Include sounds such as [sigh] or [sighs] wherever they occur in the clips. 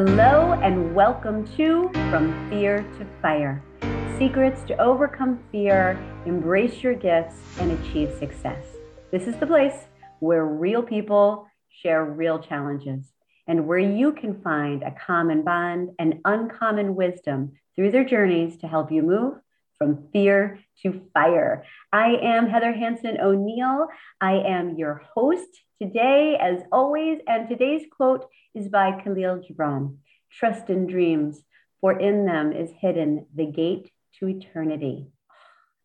Hello and welcome to From Fear to Fire Secrets to Overcome Fear, Embrace Your Gifts, and Achieve Success. This is the place where real people share real challenges and where you can find a common bond and uncommon wisdom through their journeys to help you move from fear to fire. I am Heather Hanson O'Neill. I am your host today, as always, and today's quote is by Kahlil Gibran Trust in dreams, for in them is hidden the gate to eternity.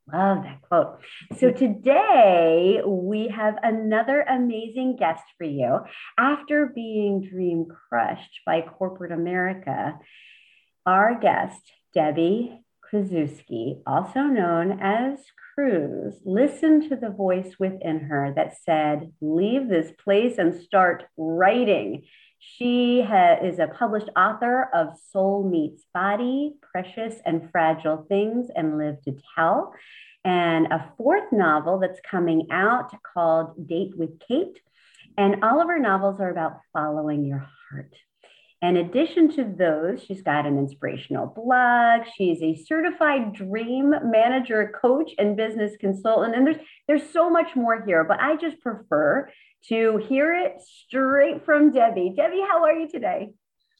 [sighs] Love that quote. So [laughs] today we have another amazing guest for you. After being dream crushed by corporate America, our guest, Debbie Krasuski, also known as Krusz, listened to the voice within her that said, Leave this place and start writing. She ha- is a published author of Soul Meets Body, Precious and Fragile Things, and Live to Tell, and a fourth novel that's coming out called Date with Kate. And all of her novels are about following your heart. In addition to those, she's got an inspirational blog. She's a certified dream manager, coach, and business consultant. And there's there's so much more here, but I just prefer to hear it straight from Debbie. Debbie, how are you today?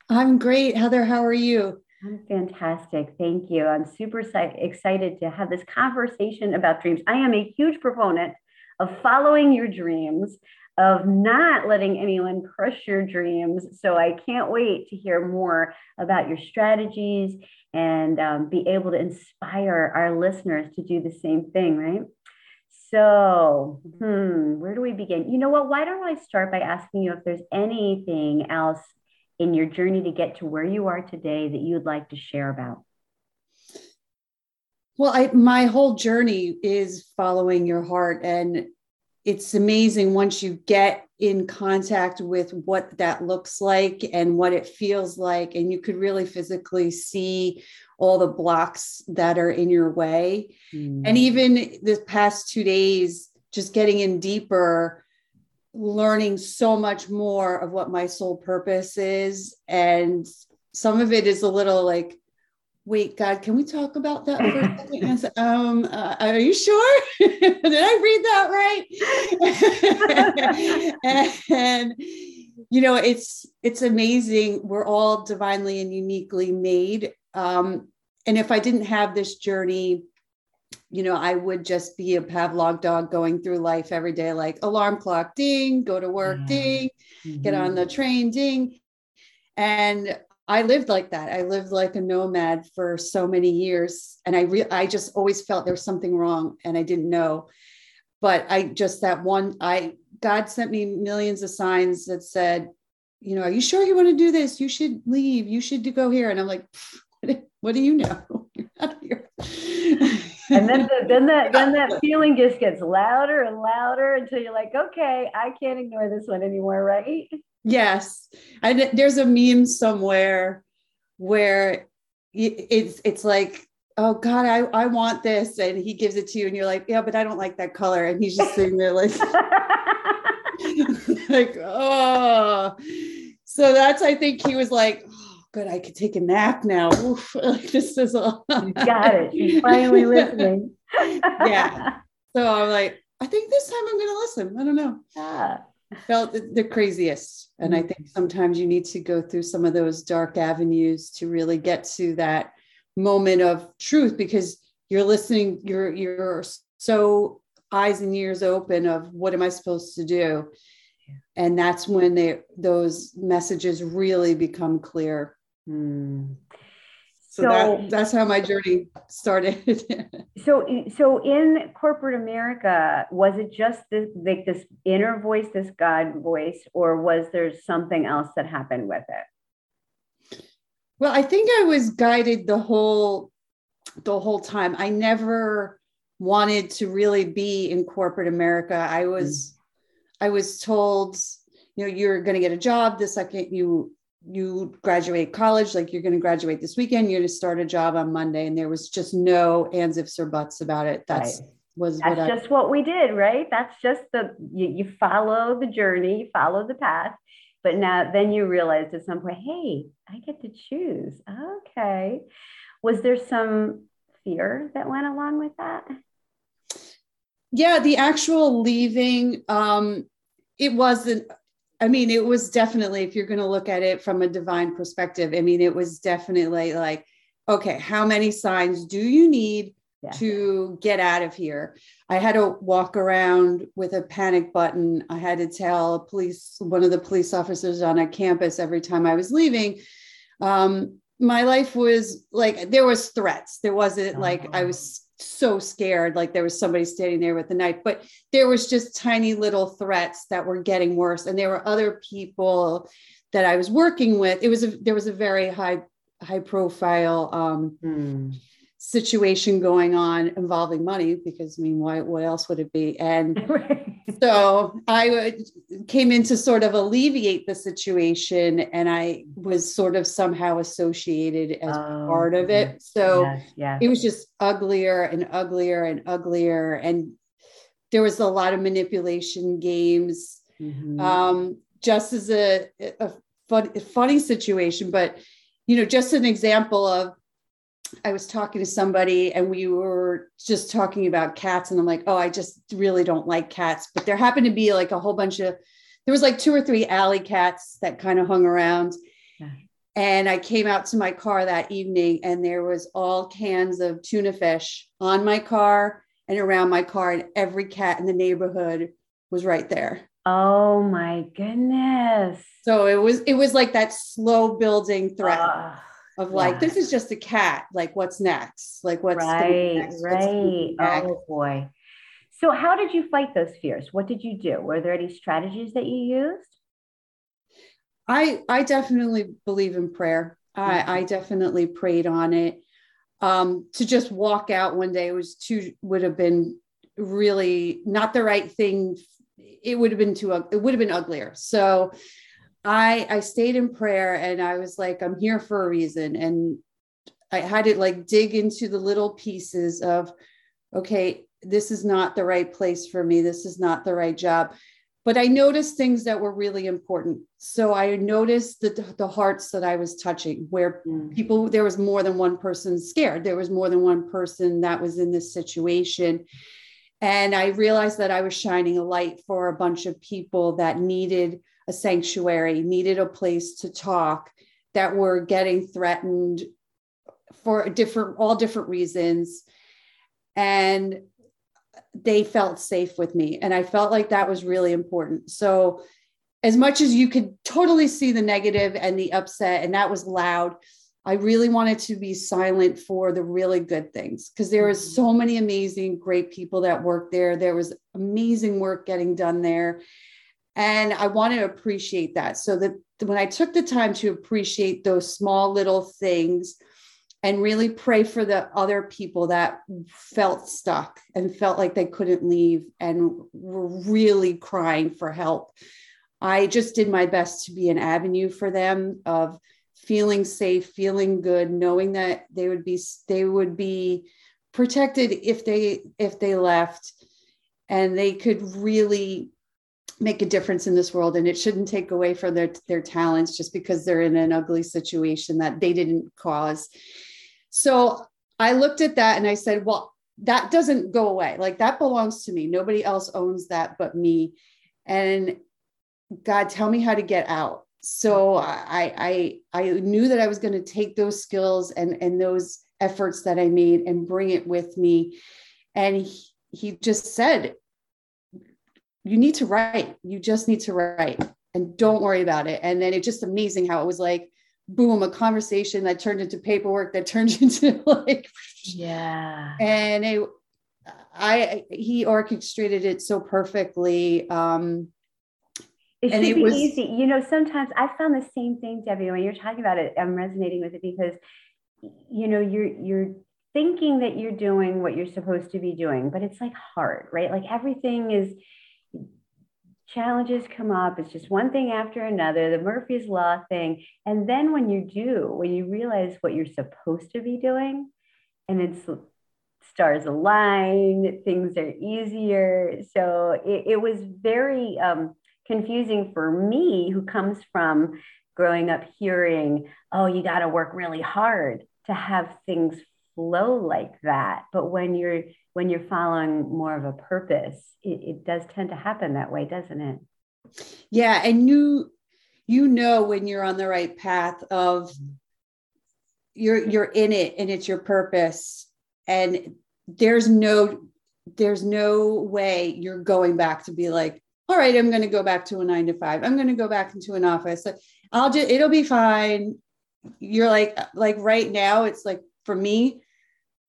I'm great. Heather, how are you? I'm fantastic. Thank you. I'm super excited to have this conversation about dreams. I am a huge proponent of following your dreams, of not letting anyone crush your dreams. So I can't wait to hear more about your strategies and um, be able to inspire our listeners to do the same thing, right? So, hmm, where do we begin? You know what? Why don't I start by asking you if there's anything else in your journey to get to where you are today that you'd like to share about? Well, I, my whole journey is following your heart. And it's amazing once you get in contact with what that looks like and what it feels like. And you could really physically see all the blocks that are in your way. Mm. And even this past two days, just getting in deeper, learning so much more of what my soul purpose is. And some of it is a little like, wait, God, can we talk about that for a [laughs] second? And said, um, uh, are you sure? [laughs] Did I read that right? [laughs] and you know, it's it's amazing. We're all divinely and uniquely made. Um, and if I didn't have this journey, you know, I would just be a Pavlov dog going through life every day, like alarm clock ding, go to work mm-hmm. ding, mm-hmm. get on the train ding. And I lived like that. I lived like a nomad for so many years. And I re- I just always felt there was something wrong and I didn't know. But I just that one, I God sent me millions of signs that said, you know, are you sure you want to do this? You should leave. You should go here. And I'm like, what do you know? [laughs] and then the, then that then that feeling just gets louder and louder until you're like, okay, I can't ignore this one anymore, right? Yes, and there's a meme somewhere where it's it's like, oh God, I I want this, and he gives it to you, and you're like, yeah, but I don't like that color, and he's just sitting there like, [laughs] [laughs] like oh. So that's I think he was like, good, I could take a nap now. Oof, [laughs] like this is all. you got it. She's finally [laughs] listening. yeah. So [laughs] I'm like, I think this time I'm going to listen. I don't know. Yeah. Felt the, the craziest. And I think sometimes you need to go through some of those dark avenues to really get to that moment of truth because you're listening, you're, you're so eyes and ears open of what am I supposed to do? And that's when they, those messages really become clear. Hmm. So, so that, that's how my journey started. [laughs] so, so in corporate America, was it just this, like this inner voice, this God voice, or was there something else that happened with it? Well, I think I was guided the whole, the whole time. I never wanted to really be in corporate America. I was, mm. I was told, you know, you're going to get a job the second you you graduate college, like you're going to graduate this weekend, you're going to start a job on Monday. And there was just no ands, ifs, or buts about it. That's right. was that's what just I, what we did, right? That's just the you, you follow the journey, you follow the path. but now then you realized at some point, hey, I get to choose. Okay. Was there some fear that went along with that? Yeah, the actual leaving, um, it wasn't, I mean, it was definitely, if you're going to look at it from a divine perspective, I mean, it was definitely like, okay, how many signs do you need yeah. to get out of here? I had to walk around with a panic button. I had to tell police, one of the police officers on a campus every time I was leaving. Um, my life was like there was threats. There wasn't like I was so scared, like there was somebody standing there with a knife, but there was just tiny little threats that were getting worse. And there were other people that I was working with. It was a there was a very high high profile um, mm situation going on involving money because I mean, why, what else would it be? And [laughs] so I came in to sort of alleviate the situation and I was sort of somehow associated as oh, part of it. So yes, yes. it was just uglier and uglier and uglier. And there was a lot of manipulation games. Mm-hmm. Um, just as a, a fun, funny situation, but you know, just an example of I was talking to somebody and we were just talking about cats. And I'm like, oh, I just really don't like cats. But there happened to be like a whole bunch of, there was like two or three alley cats that kind of hung around. Yeah. And I came out to my car that evening and there was all cans of tuna fish on my car and around my car. And every cat in the neighborhood was right there. Oh my goodness. So it was, it was like that slow building threat. Uh of like this is just a cat like what's next? Like what's right next? right. what's oh boy. So how did you fight those fears? What did you do? Were there any strategies that you used? I i definitely believe in prayer. I mm-hmm. i definitely prayed on it. Um to just walk out one day was too would have been really not the right thing. It would have been too it would have been uglier. So I I stayed in prayer and I was like, I'm here for a reason. And I had to like dig into the little pieces of, okay, this is not the right place for me. This is not the right job. But I noticed things that were really important. So I noticed the, the hearts that I was touching, where mm. people, there was more than one person scared. There was more than one person that was in this situation. And I realized that I was shining a light for a bunch of people that needed a sanctuary, needed a place to talk, that were getting threatened for different, all different reasons. And they felt safe with me. And I felt like that was really important. So, as much as you could totally see the negative and the upset, and that was loud, I really wanted to be silent for the really good things because there was mm-hmm. so many amazing, great people that worked there. There was amazing work getting done there. And I want to appreciate that. So that when I took the time to appreciate those small little things and really pray for the other people that felt stuck and felt like they couldn't leave and were really crying for help, I just did my best to be an avenue for them of feeling safe, feeling good, knowing that they would be they would be protected if they if they left and they could really make a difference in this world and it shouldn't take away from their their talents just because they're in an ugly situation that they didn't cause. So i looked at that and i said well that doesn't go away. Like that belongs to me. Nobody else owns that but me. And god tell me how to get out. So i i i knew that i was going to take those skills and and those efforts that i made and bring it with me. And he, he just said you need to write. You just need to write and don't worry about it. And then it's just amazing how it was like, boom, a conversation that turned into paperwork that [laughs] turned into like, yeah. And it, I, he orchestrated it so perfectly. Um, it should it be was, easy. You know, sometimes I found the same thing, Debbie, when you're talking about it, I'm resonating with it because, you know, you're, you're, thinking that you're doing what you're supposed to be doing but it's like hard right like everything is challenges come up. It's just one thing after another, the Murphy's Law thing. And then when you do, when you realize what you're supposed to be doing, and it's stars align, things are easier. So it, it was very, um, confusing for me who comes from growing up hearing, oh, you got to work really hard to have things flow like that. But when you're when you're following more of a purpose, it, it does tend to happen that way, doesn't it? Yeah. And you you know when you're on the right path of you're you're in it and it's your purpose. And there's no there's no way you're going back to be like, all right, I'm going to go back to a nine to five. I'm going to go back into an office. I'll just, it'll be fine. You're like, like right now, it's like for me,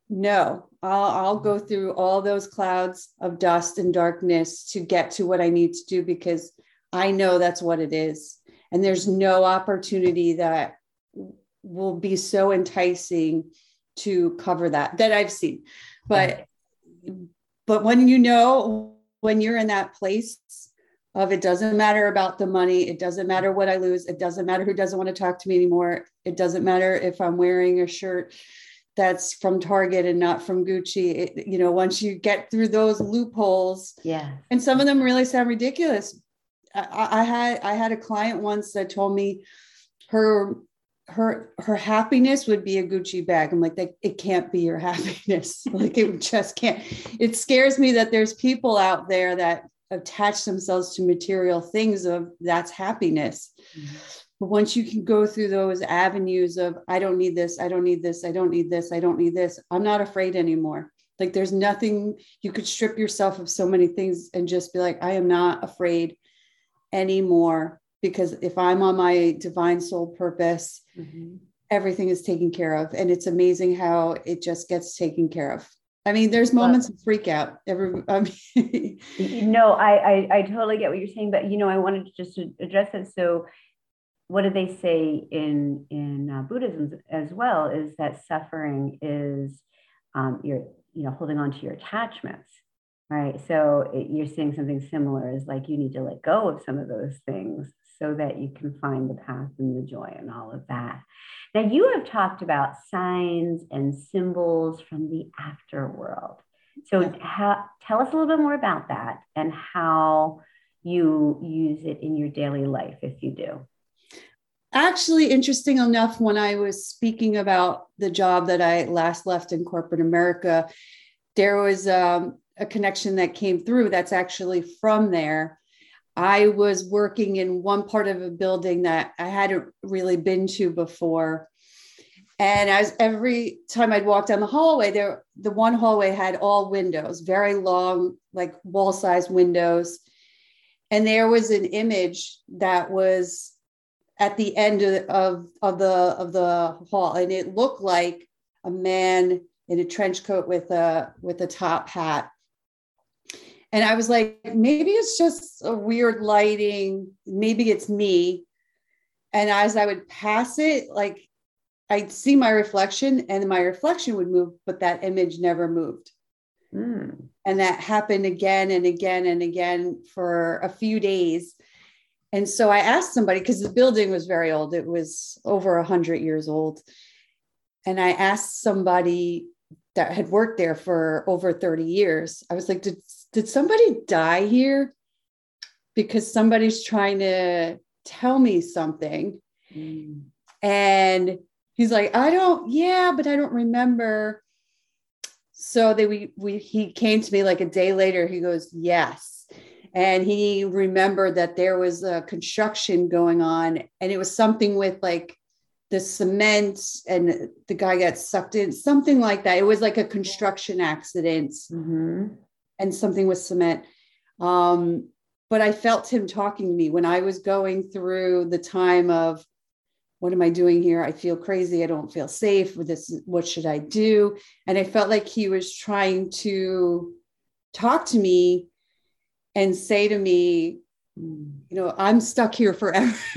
no, I'll, I'll go mm-hmm. through all those clouds of dust and darkness to get to what I need to do because I know that's what it is. And there's no opportunity that will be so enticing to cover that that I've seen. But but when you know when you're in that place of it doesn't matter about the money, it doesn't matter what I lose, it doesn't matter who doesn't want to talk to me anymore, it doesn't matter if I'm wearing a shirt that's from Target and not from Gucci. It, you know, once you get through those loopholes, yeah, and some of them really sound ridiculous. I, I had I had a client once that told me her her her happiness would be a Gucci bag. I'm like, that it can't be your [laughs] happiness. like it just can't. It scares me that there's people out there that attach themselves to material things of that's happiness. Mm-hmm. But once you can go through those avenues of I don't need this, I don't need this, I don't need this, I don't need this, I'm not afraid anymore. Like there's nothing you could strip yourself of so many things and just be like, I am not afraid anymore because if I'm on my divine soul purpose, mm-hmm. everything is taken care of. And it's amazing how it just gets taken care of. I mean, there's moments of freak out. Every, I mean, [laughs] no, I, I, I totally get what you're saying, but you know, I wanted to just address it. So, what do they say in in uh, Buddhism as well? Is that suffering is um, you're you know holding on to your attachments, right? So it, you're seeing something similar is like you need to let go of some of those things so that you can find the path and the joy and all of that. Now, you have talked about signs and symbols from the afterworld. So, how, tell us a little bit more about that and how you use it in your daily life if you do. Actually, interesting enough, when I was speaking about the job that I last left in corporate America, there was um, a connection that came through that's actually from there. I was working in one part of a building that I hadn't really been to before. And as every time I'd walk down the hallway, there the one hallway had all windows, very long, like wall-sized windows. And there was an image that was at the end of, of, of the of the hall, and it looked like a man in a trench coat with a with a top hat and I was like, maybe it's just a weird lighting. Maybe it's me. And as I would pass it, like I'd see my reflection and my reflection would move, but that image never moved. Mm. And that happened again and again and again for a few days. And so I asked somebody because the building was very old, it was over 100 years old. And I asked somebody that had worked there for over 30 years, I was like, did did somebody die here? Because somebody's trying to tell me something. Mm. And he's like, I don't, yeah, but I don't remember. So they we we he came to me like a day later. He goes, Yes. And he remembered that there was a construction going on, and it was something with like the cement and the guy got sucked in, something like that. It was like a construction accident. Mm-hmm and something with cement. Um, but I felt him talking to me when I was going through the time of what am I doing here? I feel crazy. I don't feel safe with this. What should I do? And I felt like he was trying to talk to me and say to me, you know, I'm stuck here forever. [laughs]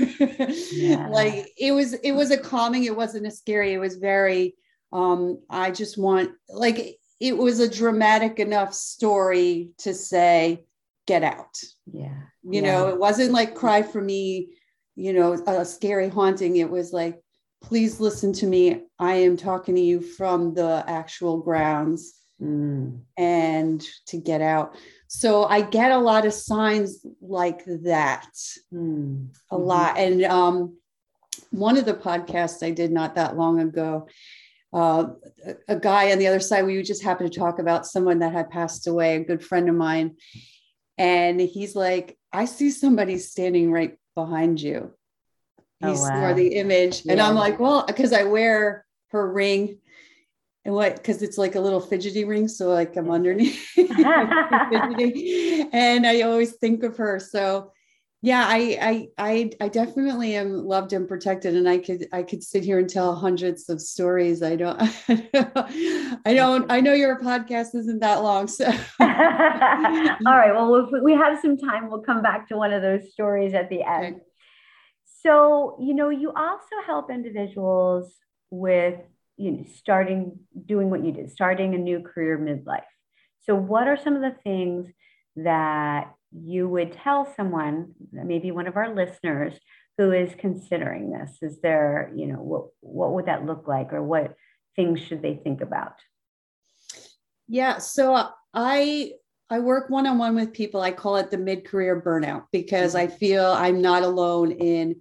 yeah. Like it was, it was a calming, it wasn't a scary, it was very um, I just want like it was a dramatic enough story to say, get out. Yeah. You yeah. know, it wasn't like cry for me, you know, a scary haunting. It was like, please listen to me. I am talking to you from the actual grounds. Mm. and to get out. So I get a lot of signs like that, mm. a mm-hmm. lot. And um, one of the podcasts I did not that long ago, uh, a, a guy on the other side, we just happened to talk about someone that had passed away, a good friend of mine. And he's like, I see somebody standing right behind you. He's oh, wow. the image. Yeah. And I'm like, well, because I wear her ring and what because it's like a little fidgety ring so like i'm underneath. [laughs] [laughs] And i always think of her so yeah I, I i i definitely am loved and protected and i could i could sit here and tell hundreds of stories. I don't [laughs] i don't i know your podcast isn't that long so. All right well if we have some time we'll come back to one of those stories at the end. Okay. so you know you also help individuals with you know starting doing what you did starting a new career midlife so what are some of the things that you would tell someone, maybe one of our listeners, who is considering this? Is there, you know, what, what would that look like or what things should they think about? Yeah. So I I work one on one with people. I call it the mid career burnout because mm-hmm. I feel I'm not alone in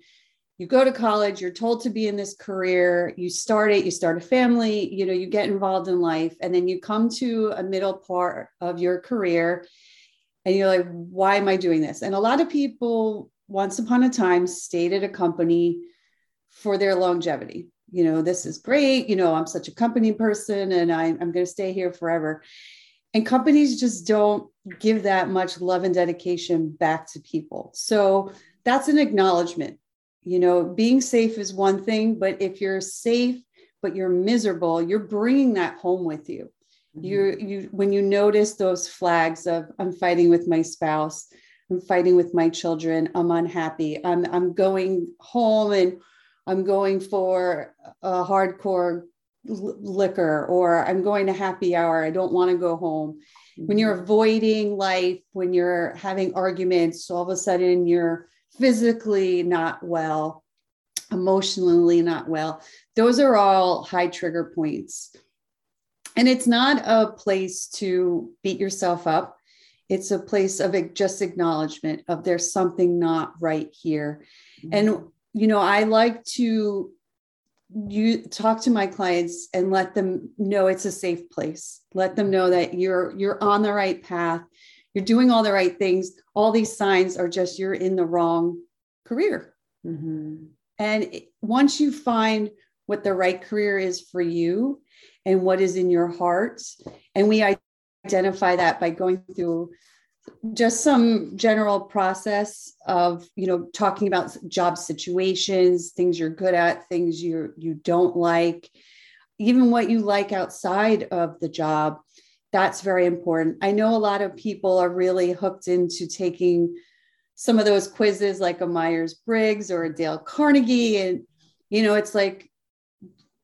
you go to college, you're told to be in this career, you start it, you start a family, you know, you get involved in life, and then you come to a middle part of your career and you're like, why am I doing this? And a lot of people, once upon a time, stayed at a company for their longevity. You know, this is great. You know, I'm such a company person and I, I'm going to stay here forever. And companies just don't give that much love and dedication back to people. So that's an acknowledgement. You know, being safe is one thing, but if you're safe, but you're miserable, you're bringing that home with you you mm-hmm. you when you notice those flags of i'm fighting with my spouse i'm fighting with my children i'm unhappy i'm i'm going home and i'm going for a hardcore liquor or i'm going to happy hour i don't want to go home when you're mm-hmm. avoiding life when you're having arguments all of a sudden you're physically not well emotionally not well those are all high trigger points and it's not a place to beat yourself up. It's a place of just acknowledgement of there's something not right here. Mm-hmm. And, you know, I like to you talk to my clients and let them know it's a safe place let them know that you're you're on the right path you're doing all the right things all these signs are just you're in the wrong career mm-hmm. and once you find what the right career is for you and what is in your heart. And we identify that by going through just some general process of you know talking about job situations things you're good at things you you don't like even what you like outside of the job that's very important. I know a lot of people are really hooked into taking some of those quizzes like a myers-briggs or a dale carnegie and you know it's like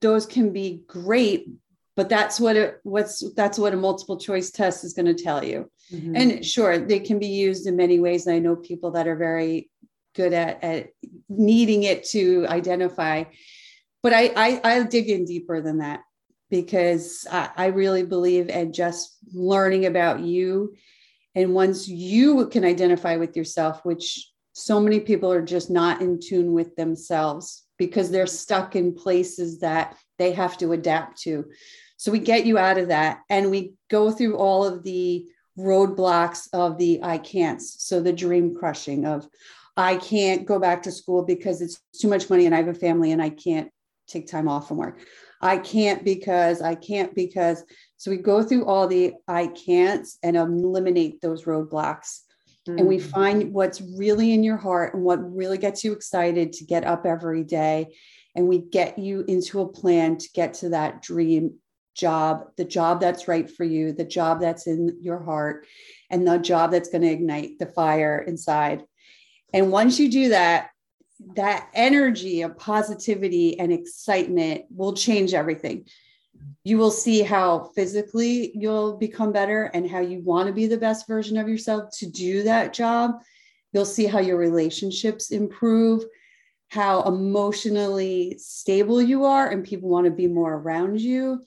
those can be great but that's what it what's that's what a multiple choice test is going to tell you. Mm-hmm. and sure they can be used in many ways and i know people that are very good at, at needing it to identify but I, I i dig in deeper than that because I, I really believe in just learning about you and once you can identify with yourself which so many people are just not in tune with themselves because they're stuck in places that they have to adapt to so we get you out of that and we go through all of the roadblocks of the I can'ts. So the dream crushing of I can't go back to school because it's too much money and I have a family and I can't take time off from work. I can't because I can't because. So we go through all the I can'ts and eliminate those roadblocks. Mm-hmm. And we mm. find what's really in your heart and what really gets you excited to get up every day. And we get you into a plan to get to that dream job, the job that's right for you, the job that's in your heart, and the job that's going to ignite the fire inside. And once you do that, that energy of positivity and excitement will change everything. You will see how physically you'll become better and how you want to be the best version of yourself to do that job. You'll see how your relationships improve, how emotionally stable you are, and people want to be more around you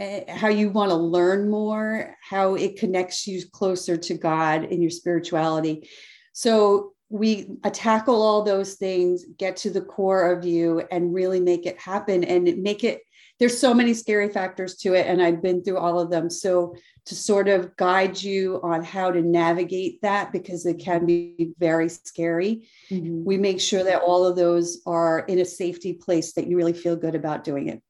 eh, how you want to learn more, how it connects you closer to God in your spirituality. So we tackle all those things, get to the core of you, and really make it happen and make it. There's so many scary factors to it, and I've been through all of them. So to sort of guide you on how to navigate that because it can be very scary. Mm-hmm. We make sure that all of those are in a safety place that you really feel good about doing it.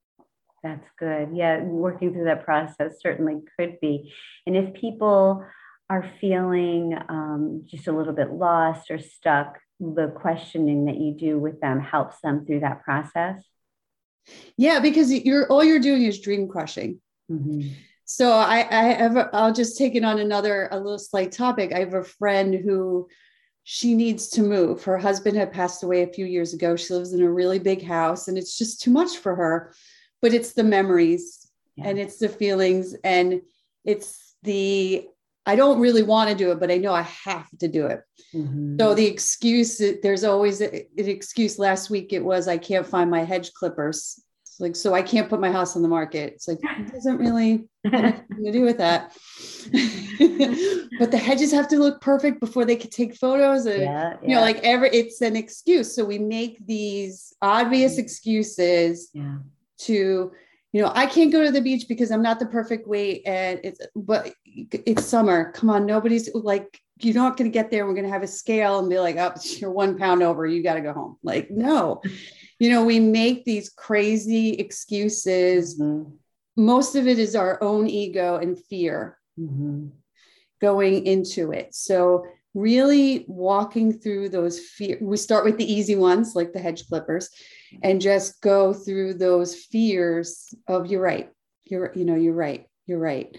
That's good. Yeah, working through that process certainly could be. And if people are feeling um, just a little bit lost or stuck, the questioning that you do with them helps them through that process. Yeah, because you're all you're doing is dream crushing. Mm-hmm. So I, I have, I'll just take it on another, a little slight topic. I have a friend who she needs to move. Her husband had passed away a few years ago. She lives in a really big house and it's just too much for her. But it's the memories yeah. and it's the feelings and it's the, I don't really want to do it, but I know I have to do it. Mm-hmm. So the excuse, there's always an excuse. Last week it was, I can't find my hedge clippers like, so I can't put my house on the market. It's like, it doesn't really have to do with that. [laughs] but the hedges have to look perfect before they could take photos. And, yeah, yeah. you know, like every, it's an excuse. So we make these obvious mm-hmm. excuses yeah. to, you know, I can't go to the beach because I'm not the perfect weight. And it's, but it's summer. Come on. Nobody's like, you're not going to get there. We're going to have a scale and be like, oh, [laughs] you're one pound over. You got to go home. Like, no you know, we make these crazy excuses. Mm-hmm. Most of it is our own ego and fear mm-hmm. going into it. So, really walking through those fear, we start with the easy ones like the hedge clippers and just go through those fears of you're right, you're, you know, you're right, you're right.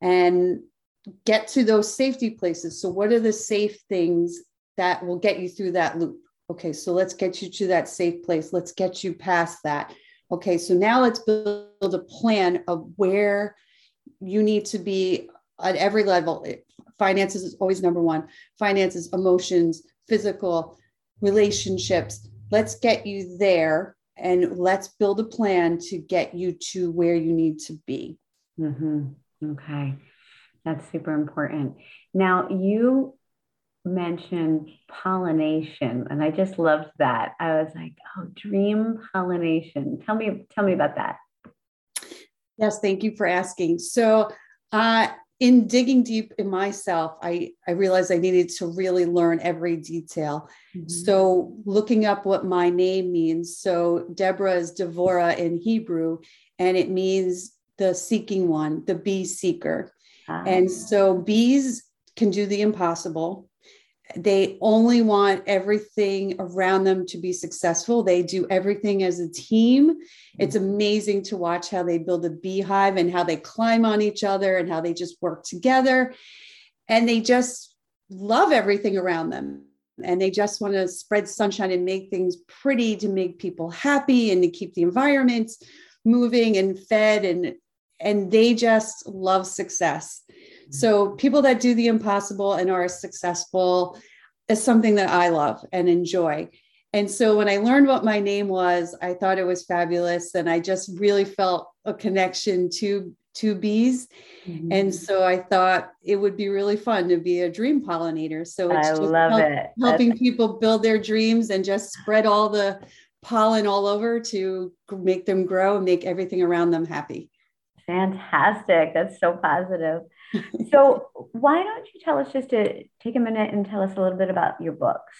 And get to those safety places. So, what are the safe things that will get you through that loop? Okay, so let's get you to that safe place. Let's get you past that. Okay, so now let's build a plan of where you need to be at every level. Finances is always number one. Finances, emotions, physical, relationships. Let's get you there and let's build a plan to get you to where you need to be. Mm-hmm. Okay, that's super important. Now, you mentioned pollination and I just loved that. I was like, oh, dream pollination. Tell me, tell me about that. Yes, thank you for asking. So uh, in digging deep in myself, I, I realized I needed to really learn every detail. Mm-hmm. So looking up what my name means. So Deborah is Devorah in Hebrew, and it means the seeking one, the bee seeker. Ah. And so bees can do the impossible they only want everything around them to be successful. They do everything as a team. It's mm-hmm. amazing to watch how they build a beehive and how they climb on each other and how they just work together. And they just love everything around them. And they just want to spread sunshine and make things pretty to make people happy and to keep the environment moving and fed. And, and they just love success. So people that do the impossible and are successful is something that I love and enjoy. And so when I learned what my name was, I thought it was fabulous. And I just really felt a connection to to bees. Mm-hmm. And so I thought it would be really fun to be a dream pollinator. So it's I just love help, it. helping That's... people build their dreams and just spread all the pollen all over to make them grow and make everything around them happy. Fantastic. That's so positive. [laughs] so, why don't you tell us just to take a minute and tell us a little bit about your books?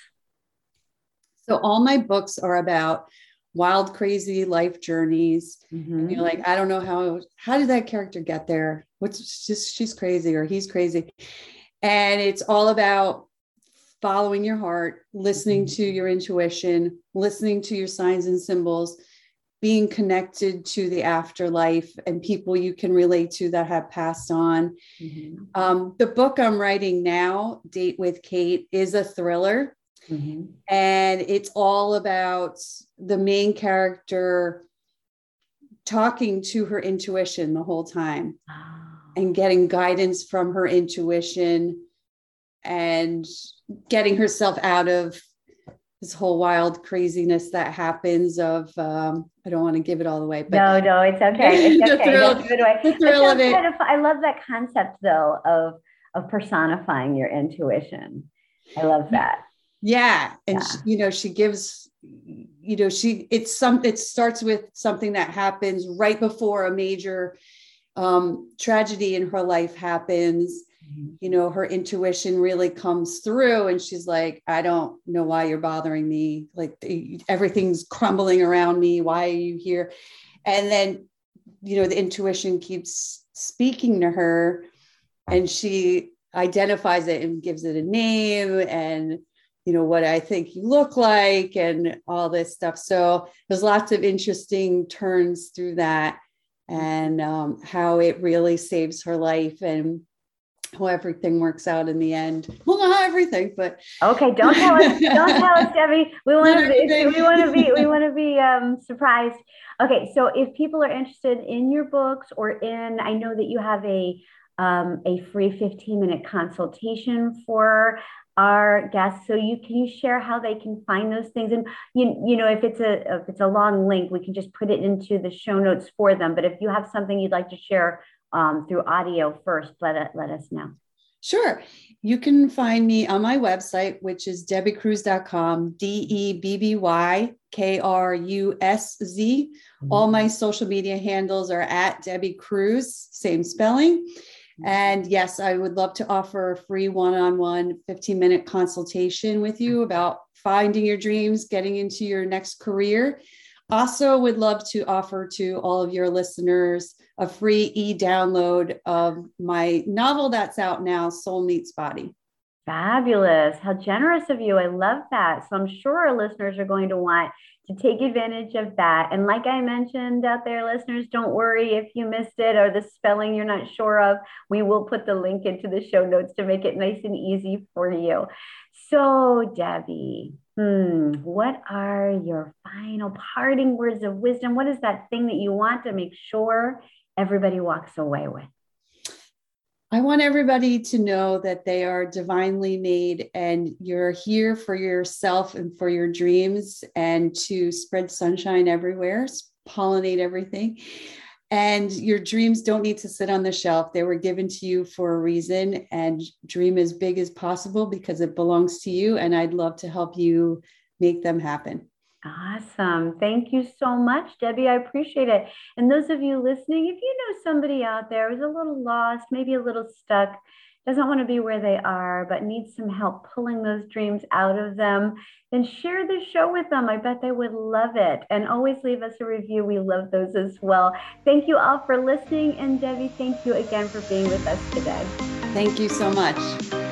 So, all my books are about wild, crazy life journeys. Mm-hmm. you're like, I don't know how, how did that character get there? What's just, she's crazy or he's crazy. And it's all about following your heart, listening mm-hmm. to your intuition, listening to your signs and symbols, being connected to the afterlife and people you can relate to that have passed on. Mm-hmm. Um, the book I'm writing now, Date with Kate, is a thriller. Mm-hmm. And it's all about the main character talking to her intuition the whole time oh. and getting guidance from her intuition and getting herself out of this whole wild craziness that happens of um, I don't want to give it all away. But no, no, it's okay. [laughs] It's okay. thrill, the thrill of it. Kind of, I love that concept though of of personifying your intuition. I love that. Yeah, and yeah. She, you know, she gives, you know, she it's some. It starts with something that happens right before a major um, tragedy in her life happens. You know her intuition really comes through and she's like i don't know why you're bothering me. Like everything's crumbling around me. Why are you here? And then you know the intuition keeps speaking to her and she identifies it and gives it a name and you know what i think you look like and all this stuff. So there's lots of interesting turns through that and um, how it really saves her life and how everything works out in the end. Well, not everything, but okay. Don't tell us. [laughs] don't tell us, Debbie. We want to be. We want to be. We want to be um, surprised. Okay, so if people are interested in your books or in, I know that you have a um, a free 15 minute consultation for our guests. So you can you share how they can find those things, and you you know if it's a if it's a long link, we can just put it into the show notes for them. But if you have something you'd like to share um, through audio first, let, it, let us know. Sure. You can find me on my website, which is debbykrusz.com, D E B B Y K R U S Z. Mm-hmm. All my social media handles are at Debby Krusz, same spelling. Mm-hmm. And yes, I would love to offer a free one on one 15 minute consultation with you about finding your dreams, getting into your next career. Also, would love to offer to all of your listeners a free e download of my novel that's out now, Soul Meets Body. Fabulous. How generous of you. I love that. So I'm sure our listeners are going to want to take advantage of that. And like I mentioned out there, listeners, don't worry if you missed it or the spelling you're not sure of. We will put the link into the show notes to make it nice and easy for you. So, Debbie, hmm, what are your final parting words of wisdom? What is that thing that you want to make sure everybody walks away with? I want everybody to know that they are divinely made and you're here for yourself and for your dreams and to spread sunshine everywhere, pollinate everything. And your dreams don't need to sit on the shelf. They were given to you for a reason and dream as big as possible because it belongs to you. And I'd love to help you make them happen. Awesome. Thank you so much, Debbie. I appreciate it. And those of you listening, if you know somebody out there who's a little lost, maybe a little stuck, doesn't want to be where they are, but needs some help pulling those dreams out of them, then share the show with them. I bet they would love it. And always leave us a review. We love those as well. Thank you all for listening. And Debbie, thank you again for being with us today. Thank you so much.